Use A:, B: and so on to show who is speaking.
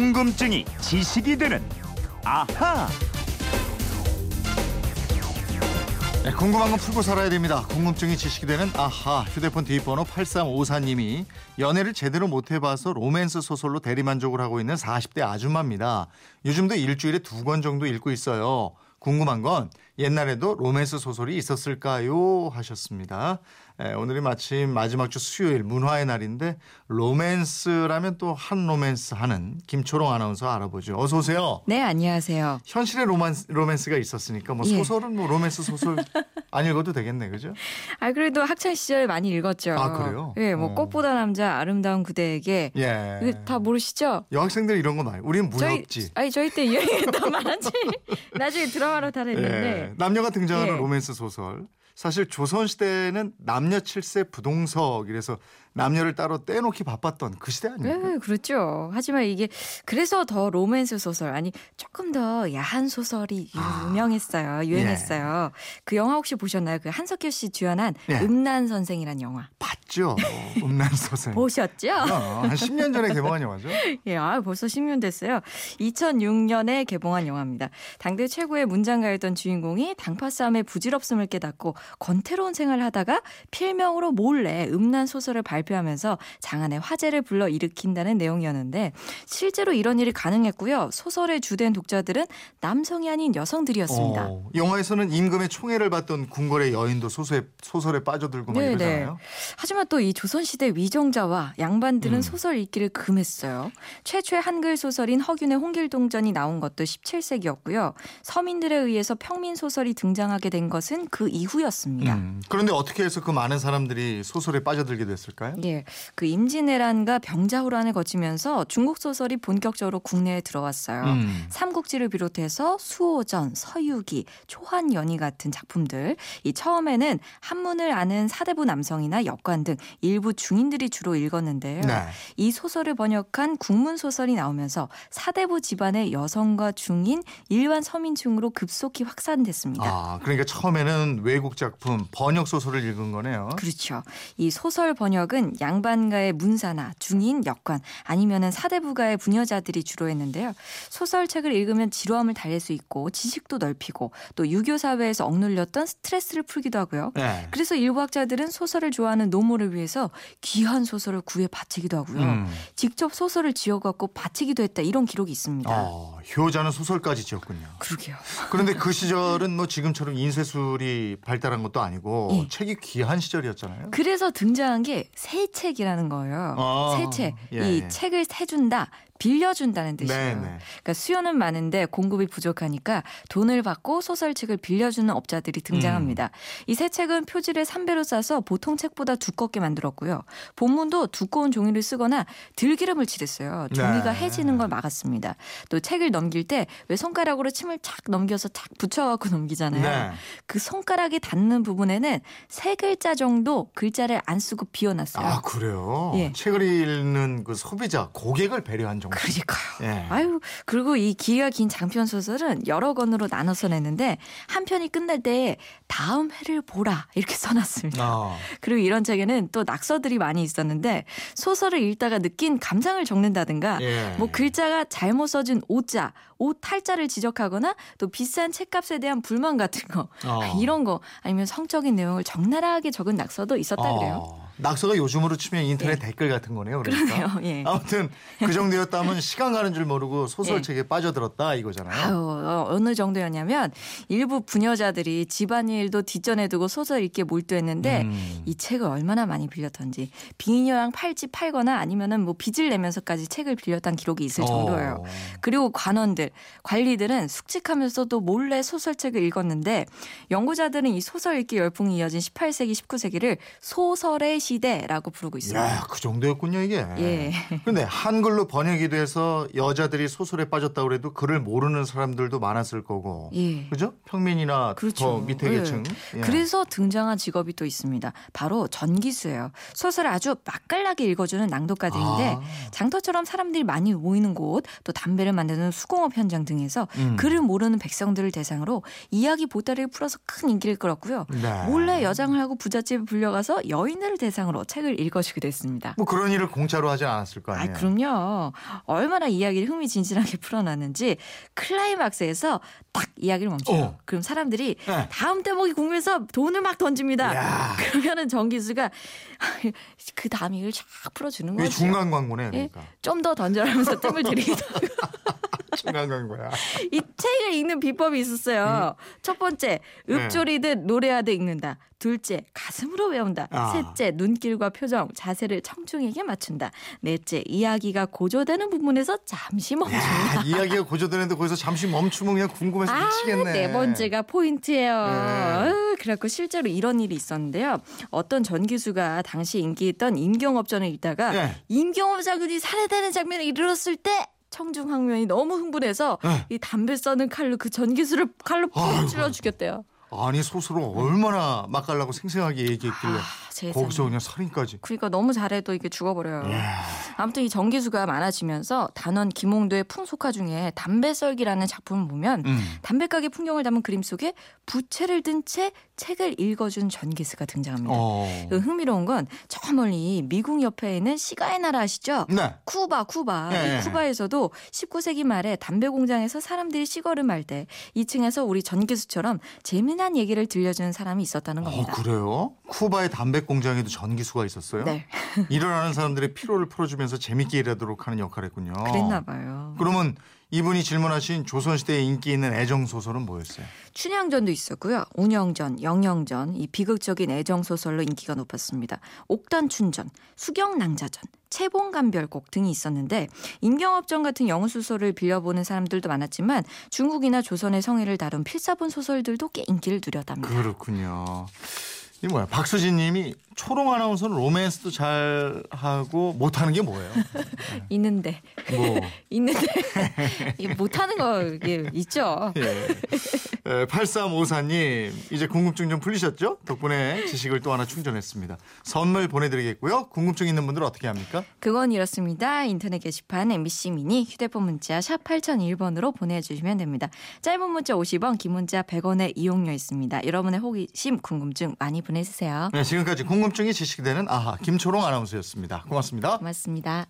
A: 궁금증이 지식이 되는 아하.
B: 네, 궁금한 건 풀고 살아야 됩니다. 궁금증이 지식이 되는 아하 휴대폰 뒷번호 8354님이 연애를 제대로 못 해봐서 로맨스 소설로 대리만족을 하고 있는 40대 아줌마입니다. 요즘도 일주일에 두 권 정도 읽고 있어요. 궁금한 건 옛날에도 로맨스 소설이 있었을까요? 하셨습니다. 에, 오늘이 마침 마지막 주 수요일 문화의 날인데 로맨스라면 또 한 로맨스 하는 김초롱 아나운서 알아보죠. 어서 오세요.
C: 네, 안녕하세요.
B: 현실의 로맨스, 로맨스가 있었으니까 뭐
C: 예.
B: 소설은 뭐 로맨스 소설 안 읽어도 되겠네, 그죠?
C: 아, 그래도 학창 시절 많이 읽었죠.
B: 아, 그래요?
C: 예, 뭐
B: 어.
C: 꽃보다 남자 아름다운 그대에게
B: 예.
C: 다 모르시죠?
B: 여학생들 이런 거 많이. 우리는 무협지.
C: 아니 저희 때 유행했던 말하지. 나중에 드라마로 다 됐는데.
B: 예. 남녀가 등장하는
C: 예.
B: 로맨스 소설. 사실 조선 시대에는 남녀 칠세 부동석 이래서 남녀를 따로 떼놓기 바빴던 그 시대 아닙니까?
C: 네, 그렇죠. 하지만 이게 그래서 더 로맨스 소설 아니 조금 더 야한 소설이
B: 아.
C: 유명했어요. 유행했어요. 그 영화 혹시 보셨나요? 그 한석규 씨 주연한
B: 예.
C: 음란 선생이란 영화
B: 봤죠. 음란 소설.
C: 보셨죠?
B: 어, 한 10년 전에 개봉한 영화죠.
C: 예, 아, 벌써 10년 됐어요. 2006년에 개봉한 영화입니다. 당대 최고의 문장가였던 주인공이 당파 싸움의 부질없음을 깨닫고 권태로운 생활을 하다가 필명으로 몰래 음란 소설을 발표하면서 장안의 화제를 불러 일으킨다는 내용이었는데 실제로 이런 일이 가능했고요. 소설의 주된 독자들은 남성이 아닌 여성들이었습니다.
B: 어, 영화에서는 임금의 총애를 받던 궁궐의 여인도 소설에, 소설에 빠져들고 막
C: 네,
B: 이러잖아요.
C: 하지만 또 이 조선시대 위정자와 양반들은
B: 음.
C: 소설 읽기를 금했어요. 최초의 한글 소설인 허균의 홍길동전이 나온 것도 17세기였고요. 서민들에 의해서 평민 소설이 등장하게 된 것은 그 이후였습니다.
B: 음, 그런데 어떻게 해서 그 많은 사람들이 소설에 빠져들게 됐을까요?
C: 예, 그 임진왜란과 병자호란을 거치면서 중국 소설이 본격적으로 국내에 들어왔어요.
B: 음.
C: 삼국지를 비롯해서 수호전, 서유기, 초한연희 같은 작품들. 이 처음에는 한문을 아는 사대부 남성이나 역관 등 일부 중인들이 주로 읽었는데요.
B: 네.
C: 이 소설을 번역한 국문 소설이 나오면서 사대부 집안의 여성과 중인 일반 서민층으로 급속히 확산됐습니다.
B: 아, 그러니까 처음에는 외국 작품 번역 소설을 읽은 거네요.
C: 그렇죠. 이 소설 번역은 양반가의 문사나 중인 역관 아니면은 사대부가의 부녀자들이 주로 했는데요. 소설책을 읽으면 지루함을 달랠 수 있고 지식도 넓히고 또 유교 사회에서 억눌렸던 스트레스를 풀기도 하고요.
B: 네.
C: 그래서 일부 학자들은 소설을 좋아하는 노모 를 위해서 귀한 소설을 구해 바치기도 하고요.
B: 음.
C: 직접 소설을 지어갖고 바치기도 했다 이런 기록이 있습니다.
B: 어, 효자는 소설까지 지었군요.
C: 그러게요.
B: 그런데 그 시절은 뭐 지금처럼 인쇄술이 발달한 것도 아니고
C: 예.
B: 책이 귀한 시절이었잖아요.
C: 그래서 등장한 게 새 책이라는 거예요.
B: 아,
C: 새 책.
B: 예,
C: 이
B: 예.
C: 책을 세준다. 빌려준다는 뜻이에요.
B: 네, 네.
C: 그러니까 수요는 많은데 공급이 부족하니까 돈을 받고 소설책을 빌려주는 업자들이 등장합니다.
B: 음.
C: 이새 책은 표지를 3배로 싸서 보통 책보다 두껍게 만들었고요. 본문도 두꺼운 종이를 쓰거나 들기름을 칠했어요. 종이가
B: 네.
C: 해지는 걸 막았습니다. 또 책을 넘길 때 왜 손가락으로 침을 착 넘겨서 착 붙여갖고 넘기잖아요.
B: 네.
C: 그 손가락이 닿는 부분에는 세 글자 정도 글자를 안 쓰고 비워놨어요.
B: 아 그래요.
C: 예.
B: 책을 읽는 그 소비자 고객을 배려한 정도.
C: 그러니까요.
B: 예.
C: 아유, 그리고 이 기가 긴 장편 소설은 여러 권으로 나눠서 냈는데 한 편이 끝날 때 다음 회를 보라 이렇게 써놨습니다.
B: 아,
C: 그리고 이런 책에는 또 낙서들이 많이 있었는데 소설을 읽다가 느낀 감상을 적는다든가
B: 예.
C: 뭐 글자가 잘못 써진 오자, 옷 탈자를 지적하거나 또 비싼 책값에 대한 불만 같은 거
B: 어.
C: 이런 거 아니면 성적인 내용을 적나라하게 적은 낙서도 있었다 그래요.
B: 어, 낙서가 요즘으로 치면 인터넷
C: 예.
B: 댓글 같은 거네요. 그러니까.
C: 예.
B: 아무튼 그 정도였다면 시간 가는 줄 모르고 소설책에 빠져들었다 이거잖아요.
C: 아유, 어, 어느 정도였냐면 일부 부녀자들이 집안일도 뒷전에 두고 소설 읽기에 몰두했는데
B: 음.
C: 이 책을 얼마나 많이 빌렸던지 비녀랑 팔찌 팔거나 아니면은 뭐 빚을 내면서까지 책을 빌렸다는 기록이 있을 정도예요.
B: 어.
C: 그리고 관원들, 관리들은 숙직하면서도 몰래 소설책을 읽었는데 연구자들은 이 소설 읽기 열풍이 이어진 18세기, 19세기를 소설의 시대라고 부르고 있습니다.
B: 야, 그 정도였군요 이게.
C: 예.
B: 근데 한글로 번역이 돼서 여자들이 소설에 빠졌다고 그래도 글을 모르는 사람들도 많았을 거고.
C: 예.
B: 그죠? 평민이나
C: 그렇죠.
B: 더 밑에
C: 예.
B: 계층. 예.
C: 그래서 등장한 직업이 또 있습니다. 바로 전기수예요. 소설을 아주 맛깔나게 읽어주는 낭독가들인데
B: 아.
C: 장터처럼 사람들이 많이 모이는 곳, 또 담배를 만드는 수공업 현장 등에서
B: 음.
C: 글을 모르는 백성들을 대상으로 이야기 보따리를 풀어서 큰 인기를 끌었고요.
B: 네.
C: 몰래 여장을 하고 부잣집에 불려가서 여인들을 대상으로 대상으로 책을 읽어주게 됐습니다.
B: 뭐 그런 일을 공짜로 하지 않았을 거
C: 아,
B: 아니에요.
C: 그럼요. 얼마나 이야기를 흥미진진하게 풀어놨는지 클라이막스에서 딱 이야기를 멈춰요.
B: 어.
C: 그럼 사람들이
B: 네.
C: 다음 대목이 궁금해서 돈을 막 던집니다.
B: 야.
C: 그러면은 정기수가 그 다음 얘기를 쫙 풀어주는 거죠.
B: 중간 광고네
C: 예?
B: 그러니까.
C: 좀더 던져라면서 뜸을 들이기도 하고.
B: 중간 광고야.
C: 이 책을 읽는 비법이 있었어요. 첫 번째, 읊조리듯 노래하듯 읽는다. 둘째, 가슴으로 외운다.
B: 아.
C: 셋째, 눈길과 표정, 자세를 청중에게 맞춘다. 넷째, 이야기가 고조되는 부분에서 잠시 멈춘다.
B: 야, 이야기가 고조되는데 거기서 잠시 멈추면 그냥 궁금해서
C: 아,
B: 미치겠네.
C: 네 번째가 포인트예요.
B: 네.
C: 그래갖고 실제로 이런 일이 있었는데요. 어떤 전기수가 당시 인기 있던 임경업전을 읽다가
B: 네.
C: 임경업 장군이 살해되는 장면에 이르렀을 때 청중 황면이 너무 흥분해서
B: 네.
C: 이 담배 써는 칼로 그 전기수를 칼로 푹. 찔러 죽였대요.
B: 아니 소설을 얼마나 맛깔나고 생생하게 얘기했길래
C: 아, 세상에.
B: 거기서 그냥 살인까지.
C: 그러니까 너무 잘해도 이게 죽어버려요.
B: 이야.
C: 아무튼 이 전기수가 많아지면서 단원 김홍도의 풍속화 중에 담배 썰기라는 작품을 보면
B: 음.
C: 담배가게 풍경을 담은 그림 속에 부채를 든 채 책을 읽어준 전기수가 등장합니다.
B: 어.
C: 그 흥미로운 건 저 멀리 미국 옆에 있는 시가의 나라 아시죠?
B: 네.
C: 쿠바, 쿠바.
B: 네.
C: 이 쿠바에서도 19세기 말에 담배 공장에서 사람들이 시거름 할 때 2층에서 우리 전기수처럼 재미난 얘기를 들려주는 사람이 있었다는
B: 어
C: 겁니다.
B: 그래요? 쿠바의 담배 공장에도 전기수가 있었어요?
C: 네,
B: 일어나는 사람들의 피로를 풀어주면서 재밌게 일하도록 하는 역할을 했군요.
C: 그랬나 봐요.
B: 그러면 이분이 질문하신 조선시대에 인기 있는 애정 소설은 뭐였어요?
C: 춘향전도 있었고요. 운영전, 영영전, 이 비극적인 애정 소설로 인기가 높았습니다. 옥단춘전, 수경낭자전, 채봉감별곡 등이 있었는데 임경업전 같은 영어 소설을 빌려보는 사람들도 많았지만 중국이나 조선의 성애를 다룬 필사본 소설들도 꽤 인기를 누렸답니다.
B: 그렇군요. 이 뭐야? 박수진 님이 초롱 아나운서는 로맨스도 잘 하고 못하는 게 뭐예요?
C: 있는데
B: 뭐
C: 있는데 못하는 거 이게 있죠.
B: 예. 8354님, 이제 궁금증 좀 풀리셨죠? 덕분에 지식을 또 하나 충전했습니다. 선물 보내드리겠고요. 궁금증 있는 분들 어떻게 합니까?
C: 그건 이렇습니다. 인터넷 게시판 MBC 미니 휴대폰 문자 샵 8001번으로 보내주시면 됩니다. 짧은 문자 50원, 긴 문자 100원의 이용료 있습니다. 여러분의 호기심, 궁금증 많이 보내주세요.
B: 네, 지금까지 궁금증이 지식이 되는 아하 김초롱 아나운서였습니다. 고맙습니다.
C: 고맙습니다.